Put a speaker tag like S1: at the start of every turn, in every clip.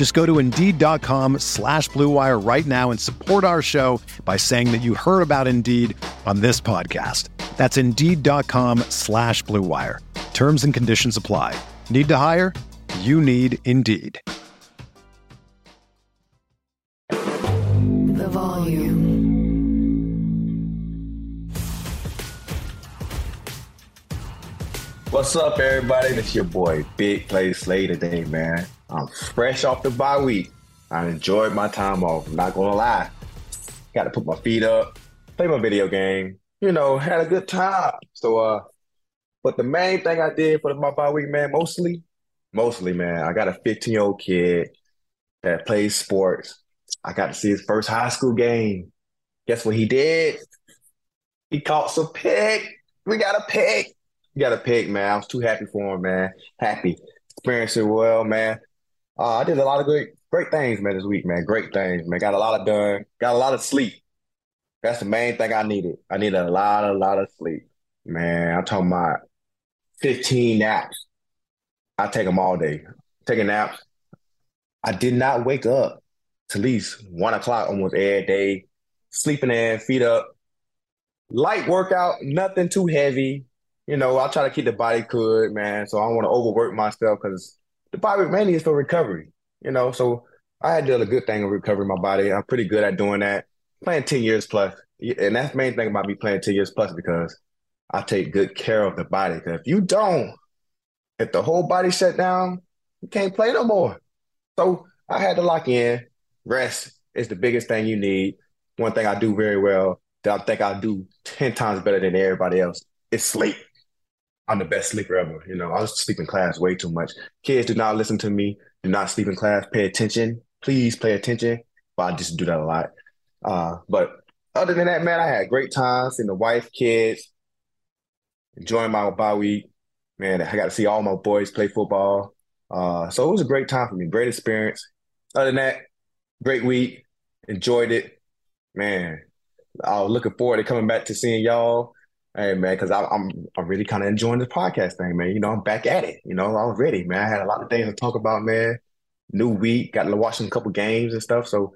S1: Just go to Indeed.com slash BlueWire right now and support our show by saying that you heard about Indeed on this podcast. That's Indeed.com slash BlueWire. Terms and conditions apply. Need to hire? You need Indeed.
S2: The volume.
S3: What's up, everybody? It's your boy Big Play Slay today, man. I'm fresh off the bye week. I enjoyed my time off. I'm not gonna lie. Got to put my feet up, play my video game. You know, had a good time. So, uh, but the main thing I did for my bye week, man, mostly, mostly, man, I got a 15 year old kid that plays sports. I got to see his first high school game. Guess what he did? He caught some pig. We got a pig. We got a pig, man. I was too happy for him, man. Happy. Experiencing well, man. Uh, I did a lot of great, great things, man, this week, man. Great things, man. Got a lot of done. Got a lot of sleep. That's the main thing I needed. I needed a lot, a lot of sleep, man. I'm talking about 15 naps. I take them all day. Taking naps. I did not wake up to at least one o'clock almost every day. Sleeping in, feet up. Light workout, nothing too heavy. You know, I try to keep the body good, man. So I don't want to overwork myself because the body mainly is for recovery. You know, so I had done a good thing of recovering my body. I'm pretty good at doing that. Playing 10 years plus. And that's the main thing about me playing 10 years plus because I take good care of the body. Because if you don't, if the whole body shut down, you can't play no more. So I had to lock in. Rest is the biggest thing you need. One thing I do very well that I think I do 10 times better than everybody else is sleep. I'm the best sleeper ever. You know, I was sleeping class way too much. Kids do not listen to me. Do not sleep in class. Pay attention. Please pay attention. But I just do that a lot. Uh, but other than that, man, I had great times seeing the wife, kids, enjoying my bye week. Man, I got to see all my boys play football. Uh, so it was a great time for me. Great experience. Other than that, great week. Enjoyed it. Man, I was looking forward to coming back to seeing y'all. Hey man, because I'm I'm really kind of enjoying this podcast thing, man. You know, I'm back at it. You know, I was ready, man. I had a lot of things to talk about, man. New week, got to watch a couple games and stuff. So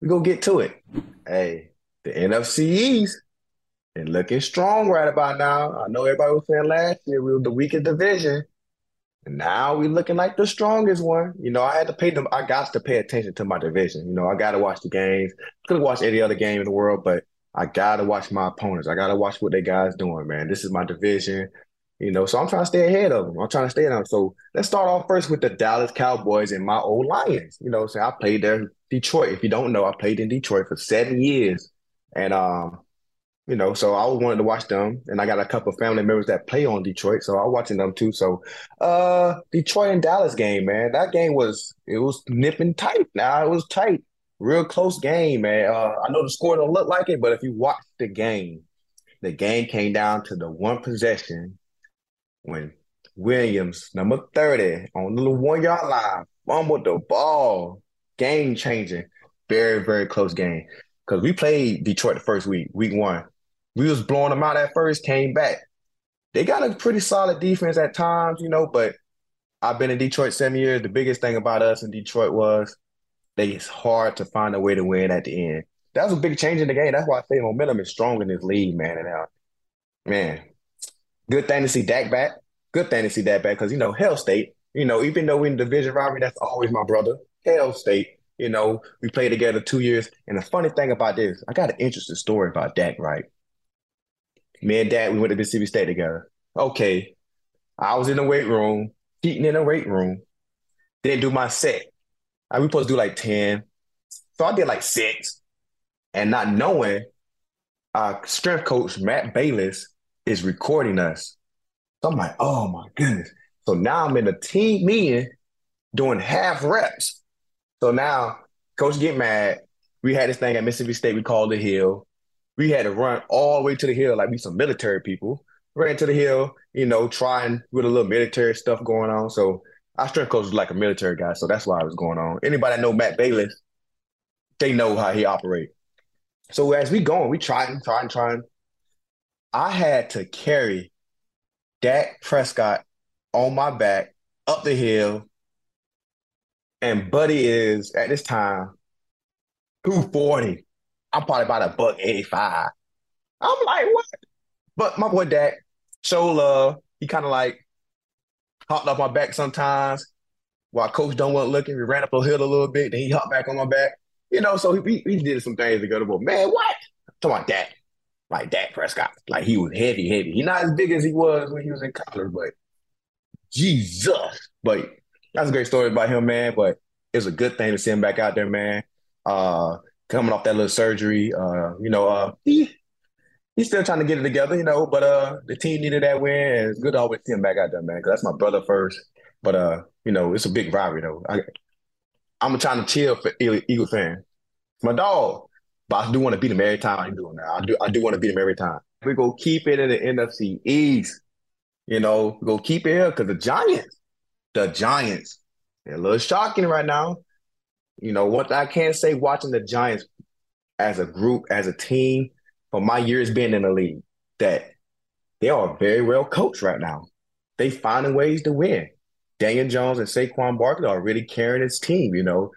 S3: we gonna get to it. Hey, the NFC East and looking strong right about now. I know everybody was saying last year we were the weakest division, and now we're looking like the strongest one. You know, I had to pay them. I got to pay attention to my division. You know, I got to watch the games. Could watch any other game in the world, but I gotta watch my opponents. I gotta watch what they guys doing, man. This is my division, you know. So I'm trying to stay ahead of them. I'm trying to stay on. So let's start off first with the Dallas Cowboys and my old Lions. You know, so I played there, Detroit. If you don't know, I played in Detroit for seven years, and um, you know, so I wanted to watch them, and I got a couple of family members that play on Detroit, so I watching them too. So, uh, Detroit and Dallas game, man, that game was it was nipping tight. Now it was tight real close game, man. Uh, I know the score don't look like it, but if you watch the game, the game came down to the one possession when Williams, number 30, on the one yard line, fumbled the ball. Game changing. Very, very close game. Because we played Detroit the first week, week one. We was blowing them out at first, came back. They got a pretty solid defense at times, you know, but I've been in Detroit seven years. The biggest thing about us in Detroit was they it's hard to find a way to win at the end. That was a big change in the game. That's why I say momentum is strong in this league, man. And uh, man, good thing to see Dak back. Good thing to see Dak back because you know Hail State. You know, even though we're in division rivalry, that's always my brother. Hail State. You know, we played together two years. And the funny thing about this, I got an interesting story about Dak. Right, Me and Dak, we went to Mississippi State together. Okay, I was in the weight room, cheating in the weight room. Didn't do my set. I was supposed to do like ten, so I did like six, and not knowing, our strength coach Matt Balis is recording us. So I'm like, oh my goodness. So now I'm in a team meeting doing half reps. So now coach get mad. We had this thing at Mississippi State we called the hill. We had to run all the way to the hill like we some military people. Ran to the hill, you know, trying with a little military stuff going on. So our strength coach was like a military guy, so that's why it was going on. Anybody know Matt Balis, they know how he operate. So as we going, we trying, trying, trying. I had to carry Dak Prescott on my back up the hill. And Buddy is at this time 240. I'm probably about a buck 85. I'm like, what? But my boy Dak, show love. He kind of like hopped off my back sometimes while Coach Don't wasn't looking. We ran up a hill a little bit, then he hopped back on my back. You know, so he, he did some things to together. But man, what? I'm talking about Dak. Like Dak Prescott. Like he was heavy, heavy. He's not as big as he was when he was in college, but Jesus. But that's a great story about him, man. But it's a good thing to see him back out there, man. Uh coming off that little surgery. Uh, you know, uh he he's still trying to get it together, you know, but uh the team needed that win and it's good to always see him back out there, man. Cause that's my brother first. But uh, you know, it's a big rivalry though. I I'm trying to chill for Eagle fan. My dog. But I do want to beat him every time I do it now. I do I do want to beat him every time. We go keep it in the NFC East. You know, go keep it here because the Giants, the Giants, they're a little shocking right now. You know, what I can't say watching the Giants as a group, as a team, for my years being in the league, that they are very well coached right now. They finding ways to win. Daniel Jones and Saquon Barkley are really carrying his team, you know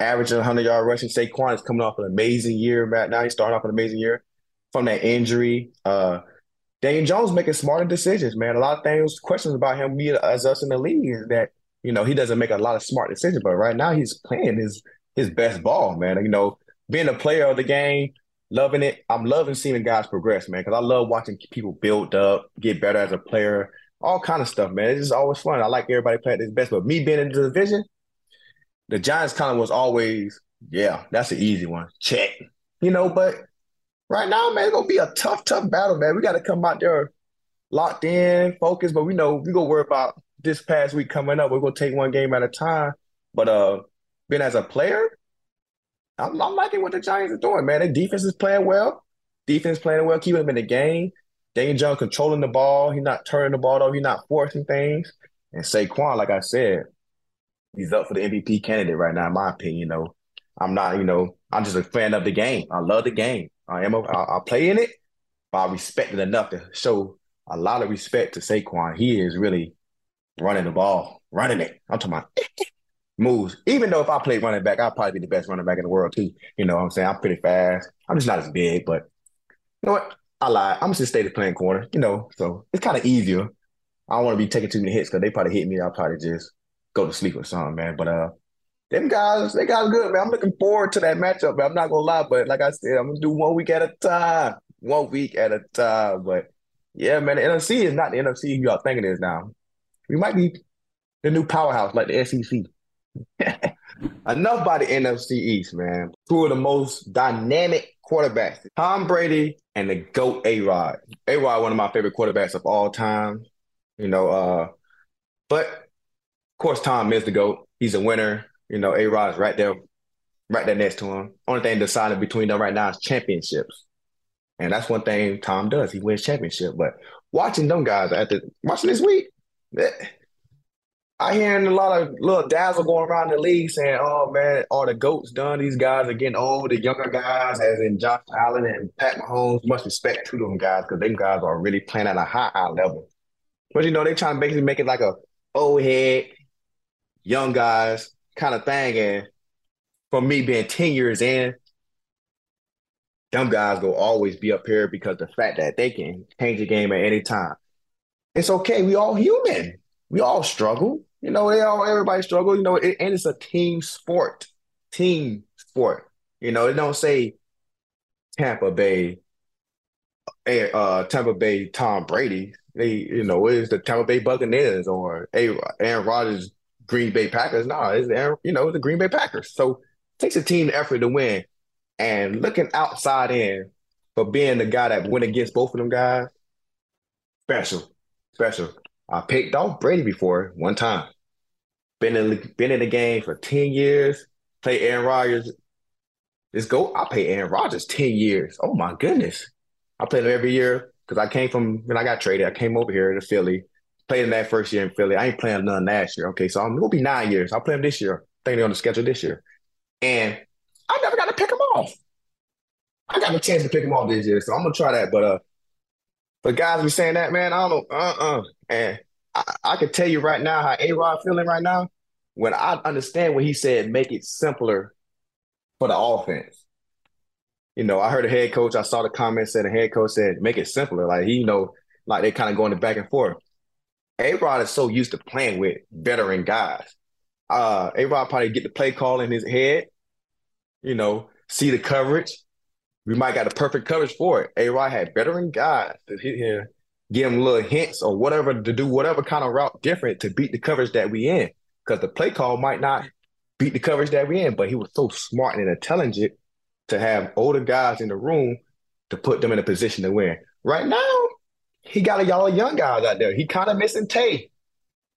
S3: averaging 100 yard rushing. Saquon is coming off an amazing year. Now he's starting off an amazing year from that injury. Uh, Daniel Jones making smarter decisions, man. A lot of things, questions about him, me as us in the league, is that you know he doesn't make a lot of smart decisions, but right now he's playing his his best ball, man. You know, being a player of the game, loving it. I'm loving seeing guys progress, man, because I love watching people build up, get better as a player, all kind of stuff, man. It's just always fun. I like everybody playing his best, but me being in the division, the Giants kind of was always, yeah, that's an easy one. Check. You know, but right now, man, it's gonna be a tough, tough battle, man. We gotta come out there locked in, focused, but we know we gonna worry about this past week coming up. We're gonna take one game at a time. But uh being as a player, I'm, I'm liking what the Giants are doing, man. Their defense is playing well. Defense playing well, keeping them in the game. Daniel Jones controlling the ball. He's not turning the ball over. He's not forcing things. And Saquon, like I said, he's up for the MVP candidate right now, in my opinion. You know, I'm not, you know, I'm just a fan of the game. I love the game. I am, a, I, I play in it, but I respect it enough to show a lot of respect to Saquon. He is really running the ball, running it. I'm talking about moves. Even though if I played running back, I'd probably be the best running back in the world too. You know what I'm saying? I'm pretty fast. I'm just not as big, but you know what? I lie. I'm just stay the playing corner, you know, so it's kind of easier. I don't want to be taking too many hits because they probably hit me. I'll probably just go to sleep or something, man. But uh, them guys, they got good, man. I'm looking forward to that matchup, man. I'm not gonna lie, but like I said, I'm gonna do one week at a time, one week at a time. But yeah, man, the NFC is not the NFC y'all thinking it is now. We might be the new powerhouse like the SEC. Enough by the NFC East, man. Two of the most dynamic quarterbacks, Tom Brady and the GOAT A Rod. A Rod, one of my favorite quarterbacks of all time. You know, uh, but of course, Tom is the GOAT. He's a winner. You know, A Rod's right there, right there next to him. Only thing decided between them right now is championships. And that's one thing Tom does. He wins championship. But watching them guys after watching this week, eh, I hearing a lot of little dazzle going around the league saying, "Oh man, all the goats done. These guys are getting old. The younger guys, as in Josh Allen and Pat Mahomes, much respect to them guys because them guys are really playing at a high, high level. But you know, they trying to basically make it like a old head young guys kind of thing. And for me being 10 years in, them guys will always be up here because the fact that they can change the game at any time. It's okay. We all human. We all struggle. You know, they all everybody struggle. You know, it, and it's a team sport. Team sport. You know, it don't say Tampa Bay uh, Tampa Bay Tom Brady. They, you know, it's the Tampa Bay Buccaneers or Aaron Rodgers Green Bay Packers. No, it's Aaron, you know the Green Bay Packers. So it takes a team effort to win. And looking outside in for being the guy that went against both of them guys, special, special. I picked off Brady before one time. Been in been in the game for ten years. Play Aaron Rodgers. Let's go. I pay Aaron Rodgers ten years. Oh my goodness. I played him every year because I came from when I got traded. I came over here to Philly. Played in that first year in Philly. I ain't playing none last year. Okay, so I'm gonna be nine years. I'll play him this year. I think they're on the schedule this year. And I never got to pick him off. I got a chance to pick him off this year, so I'm gonna try that. But uh, but guys be saying that, man, I don't know. Uh-uh. And I, I can tell you right now how A Rod feeling right now. When I understand when he said make it simpler for the offense. You know, I heard a head coach, I saw the comment said a head coach said, make it simpler. Like he, you know, like they kind of going back and forth. A Rod is so used to playing with veteran guys. Uh A Rod probably get the play call in his head, you know, see the coverage, we might got the perfect coverage for it. A Rod had veteran guys to hit him, give him little hints or whatever to do whatever kind of route different to beat the coverage that we in. Because the play call might not beat the coverage that we in, but he was so smart and intelligent to have older guys in the room to put them in a position to win. Right now, he got a y'all young guys out there. He kind of missing Tay,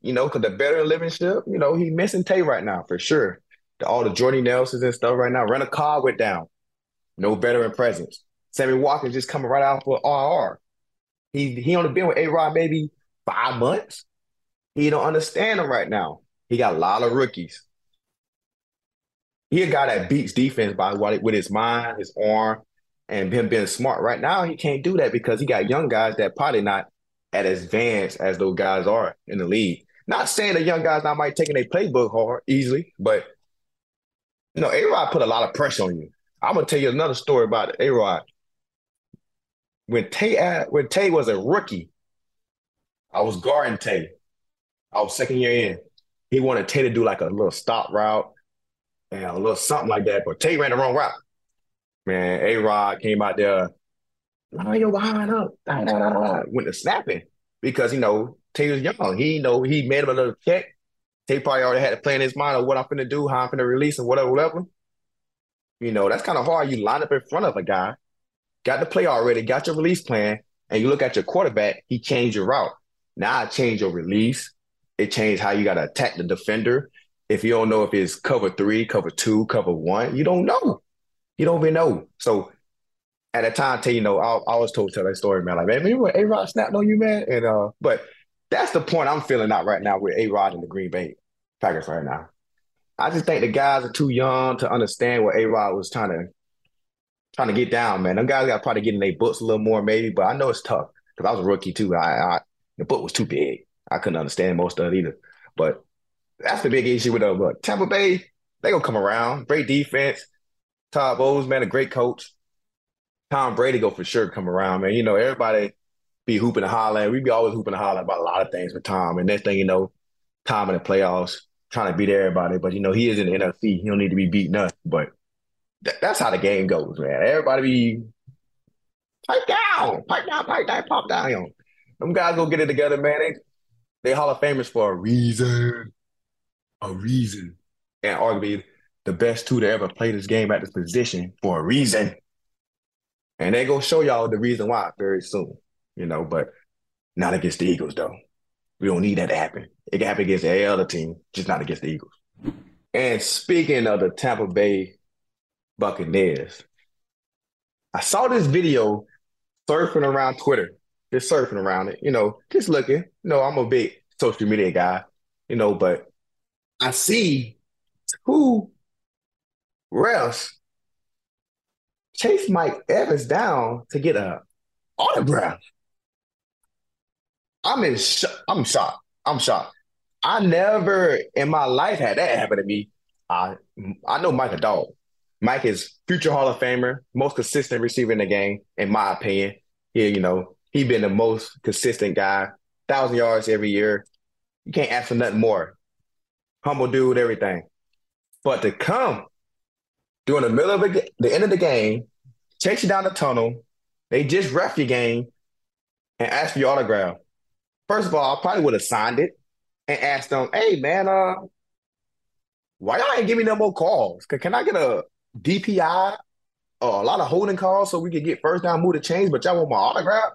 S3: you know, because the better living ship, you know, he missing Tay right now for sure. The, all the Jordy Nelsons and stuff right now. Run a car went down no veteran presence. Sammy Watkins just coming right out for RR. He he only been with A Rod maybe five months. He don't understand him right now. He got a lot of rookies. He a guy that beats defense by what with his mind, his arm, and him being smart. Right now, he can't do that because he got young guys that probably not at as advanced as those guys are in the league. Not saying the young guys not might taking a playbook hard easily, but you know, A Rod put a lot of pressure on you. I'm gonna tell you another story about A Rod. When Tay when Tay was a rookie, I was guarding Tay. I was second year in. He wanted Tay to do like a little stop route and a little something like that, but Tay ran the wrong route. Man, A Rod came out there, line your behind up, went to snapping because you know Tay was young. He know he made him a little check. Tay probably already had a plan in his mind of what I'm gonna do, how I'm gonna release, and whatever, whatever. You know, that's kind of hard. You line up in front of a guy, got the play already, got your release plan, and you look at your quarterback, he changed your route. Now I change your release. It changed how you got to attack the defender. If you don't know if it's cover three, cover two, cover one, you don't know. You don't even know. So at a time, tell you know, I, I was told to tell that story, man. Like, man, remember when A Rod snapped on you, man? And uh, but that's the point I'm feeling out right now with A Rod and the Green Bay Packers right now. I just think the guys are too young to understand what A Rod was trying to trying to get down, man. Them guys got probably get in their books a little more, maybe, but I know it's tough because I was a rookie too. I, I, the book was too big. I couldn't understand most of it either. But that's the big issue with them. But Tampa Bay, they gonna come around. Great defense. Todd Bowles, man, a great coach. Tom Brady go for sure come around, man. You know, everybody be hooping and hollering. We be always hooping and hollering about a lot of things with Tom. And next thing you know, Tom in the playoffs, trying to beat everybody, but you know he is in the NFC. He don't need to be beating us. But th- that's how the game goes, man. Everybody be pipe down, pipe down, pipe down, pop down. Them guys go get it together, man. They they Hall of Famers for a reason, a reason, and arguably the best two to ever play this game at this position for a reason. And they go show y'all the reason why very soon, you know. But not against the Eagles, though. We don't need that to happen. It can happen against any other team, just not against the Eagles. And speaking of the Tampa Bay Buccaneers, I saw this video surfing around Twitter, just surfing around it, you know, just looking. You know, I'm a big social media guy, you know, but I see two refs chase Mike Evans down to get a autograph. I'm in. Sh- I'm shocked. I'm shocked. I never in my life had that happen to me. I I know Mike a dog. Mike is future Hall of Famer, most consistent receiver in the game, in my opinion. He, you know, he been the most consistent guy, thousand yards every year. You can't ask for nothing more. Humble dude, everything. But to come during the middle of the, the end of the game, chase you down the tunnel, They just ref your game and ask for your autograph. First of all, I probably would have signed it and ask them, "Hey, man, uh, why y'all ain't give me no more calls? Can I get a DPI or a lot of holding calls so we could get first down, move the chains? But y'all want my autograph?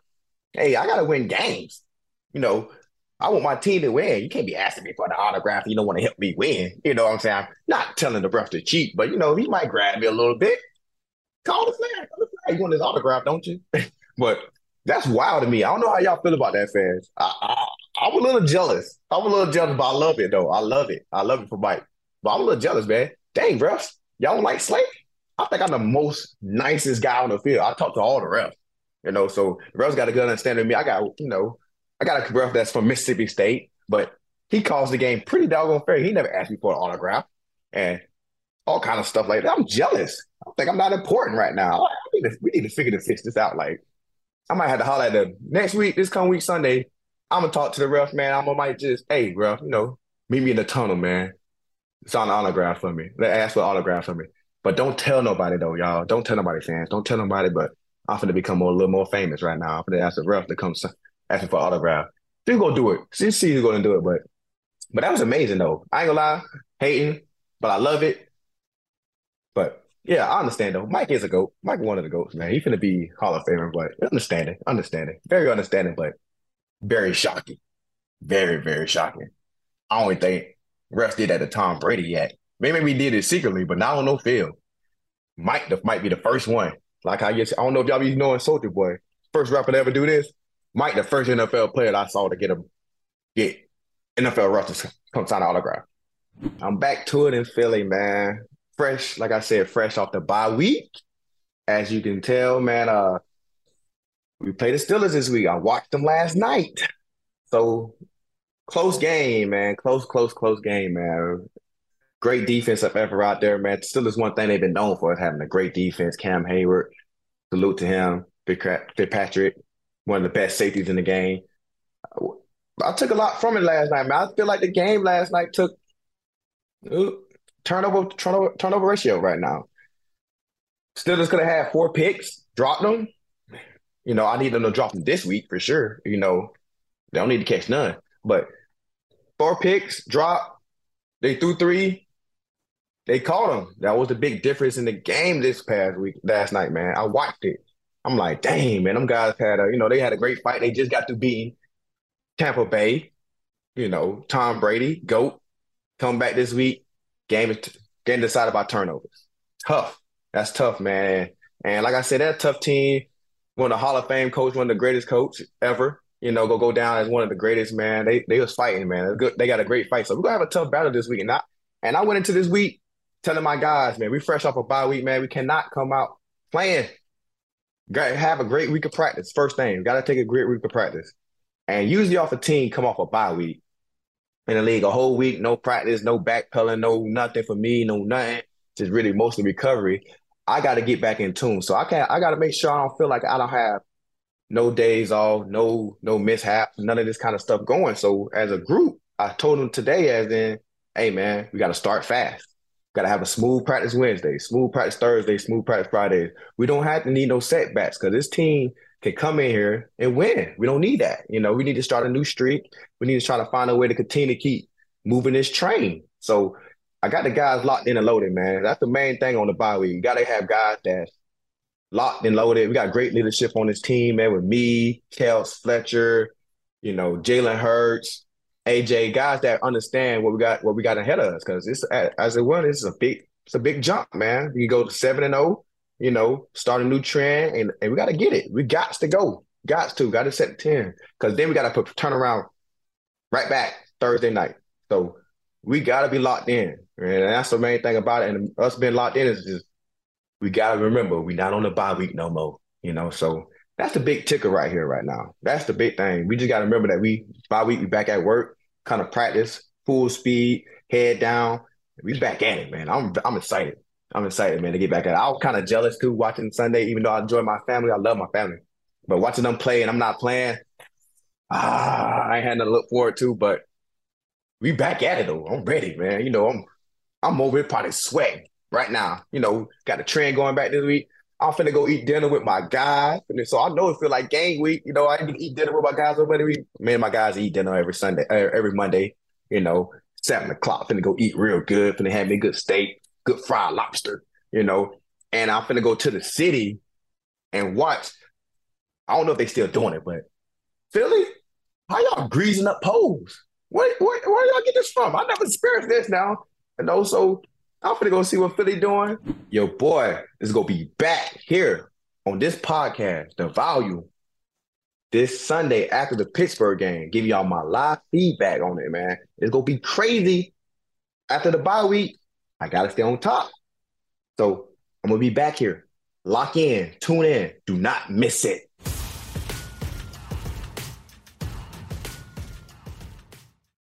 S3: Hey, I gotta win games. You know, I want my team to win. You can't be asking me for the autograph. You don't want to help me win. You know what I'm saying? I'm not telling the ref to cheat, but you know, he might grab me a little bit. Call the flag. Call the flag. You want his autograph, don't you? but that's wild to me. I don't know how y'all feel about that, fans. I, I, I'm a little jealous. I'm a little jealous, but I love it though. I love it. I love it for Mike. But I'm a little jealous, man. Dang, refs. Y'all don't like Slay? I think I'm the most nicest guy on the field. I talk to all the refs. You know, so the refs got a good understanding of me. I got, you know, I got a ref that's from Mississippi State, but he calls the game pretty doggone fair. He never asked me for an autograph and all kind of stuff like that. I'm jealous. I think I'm not important right now. Need to, we need to figure to fix this out. Like, I might have to holler at the next week, this coming week Sunday. I'm gonna talk to the ref, man. I'm gonna might just, hey, ref, you know, meet me in the tunnel, man. Sign an autograph for me. They ask for autograph for me. But don't tell nobody though, y'all. Don't tell nobody, fans. Don't tell nobody. But I'm gonna become a little more famous right now. I'm gonna ask the ref to come asking for autograph. She's gonna do it. She she's gonna do it, but but that was amazing though. I ain't gonna lie, hating, but I love it. But yeah, I understand though. Mike is a goat. Mike one of the goats, man. He's gonna be Hall of Famer, but understanding, understanding, very understanding, but very shocking, very very shocking. I don't think refs did that to Tom Brady yet. Maybe we did it secretly, but not on no field. Mike the, might be the first one. Like I guess I don't know if y'all be knowing Soulja Boy, first rapper to ever do this. Mike, the first NFL player I saw to get a get NFL roster to come sign an autograph. I'm back to it in Philly, man. Fresh, like I said, fresh off the bye week. As you can tell, man, uh, we played the Steelers this week. I watched them last night. So close game, man. Close, close, close game, man. Great defense up ever out there, man. Steelers one thing they've been known for is having a great defense. Cam Heyward, salute to him. Fitzpatrick, one of the best safeties in the game. I took a lot from it last night, man. I feel like the game last night took uh, turnover turnover turnover ratio right now. Still just could have had four picks, dropped them. You know, I need them to drop them this week for sure. You know, they don't need to catch none. But four picks, drop. They threw three. They caught them. That was the big difference in the game this past week, last night, man. I watched it. I'm like, dang, man, them guys had a, you know, they had a great fight. They just got to beat Tampa Bay, you know, Tom Brady, GOAT, come back this week. Game is getting decided by turnovers. Tough. That's tough, man. And like I said, that tough team, one of the Hall of Fame coach, one of the greatest coach ever. You know, go go down as one of the greatest, man. They they was fighting, man. Good, they got a great fight. So we're gonna have a tough battle this week. And I and I went into this week telling my guys, man, we fresh off a bye week, man. We cannot come out playing have a great week of practice. First thing, got to take a great week of practice. And usually off a team come off a bye week in the league, a whole week, no practice, no backpedaling, no nothing for me, no nothing, just really mostly recovery. I got to get back in tune. So I can't, I got to make sure I don't feel like I don't have no days off, no, no mishaps, none of this kind of stuff going. So as a group, I told them today as in, hey man, we got to start fast. Got to have a smooth practice Wednesday, smooth practice Thursday, smooth practice Friday. We don't have to need no setbacks because this team can come in here and win. We don't need that. You know, we need to start a new streak. We need to try to find a way to continue to keep moving this train. So I got the guys locked in and loaded, man. That's the main thing on the bye week. You got to have guys that locked and loaded. We got great leadership on this team, man, with me, Kels, Fletcher, you know, Jalen Hurts, AJ, guys that understand what we got, what we got ahead of us, because it's as it was, it's a big, it's a big jump, man. You go to seven and oh, you know, start a new trend, and, and we got to get it. We got to go, got to, got to set the ten, because then we got to put turn around right back Thursday night. So we got to be locked in, and that's the main thing about it. And us being locked in is just we got to remember we're not on the bye week no more, you know. So that's the big ticker right here, right now. That's the big thing. We just got to remember that we bye week we back at work kind of practice, full speed, head down. We back at it, man. I'm I'm excited. I'm excited, man, to get back at it. I was kind of jealous too watching Sunday, even though I enjoy my family. I love my family. But watching them play and I'm not playing, ah, I had to look forward to. But we back at it though. I'm ready, man. You know, I'm I'm over here probably sweating right now. You know, got a trend going back this week. I'm finna go eat dinner with my guys. So I know it feel like gang week. You know, I can eat dinner with my guys every week. Me and my guys eat dinner every Sunday, uh, every Monday. You know, seven o'clock. Finna go eat real good. Finna have me good steak, good fried lobster. You know, and I'm finna go to the city and watch. I don't know if they still doing it, but Philly, how y'all greasing up poles? Where, where, where y'all get this from? I never experienced this now. And also, I'm gonna go see what Philly doing. Your boy is gonna be back here on this podcast, The Volume, this Sunday after the Pittsburgh game. Give y'all my live feedback on it, man. It's gonna be crazy. After the bye week, I gotta stay on top. So I'm gonna be back here. Lock in, tune in, do not miss it.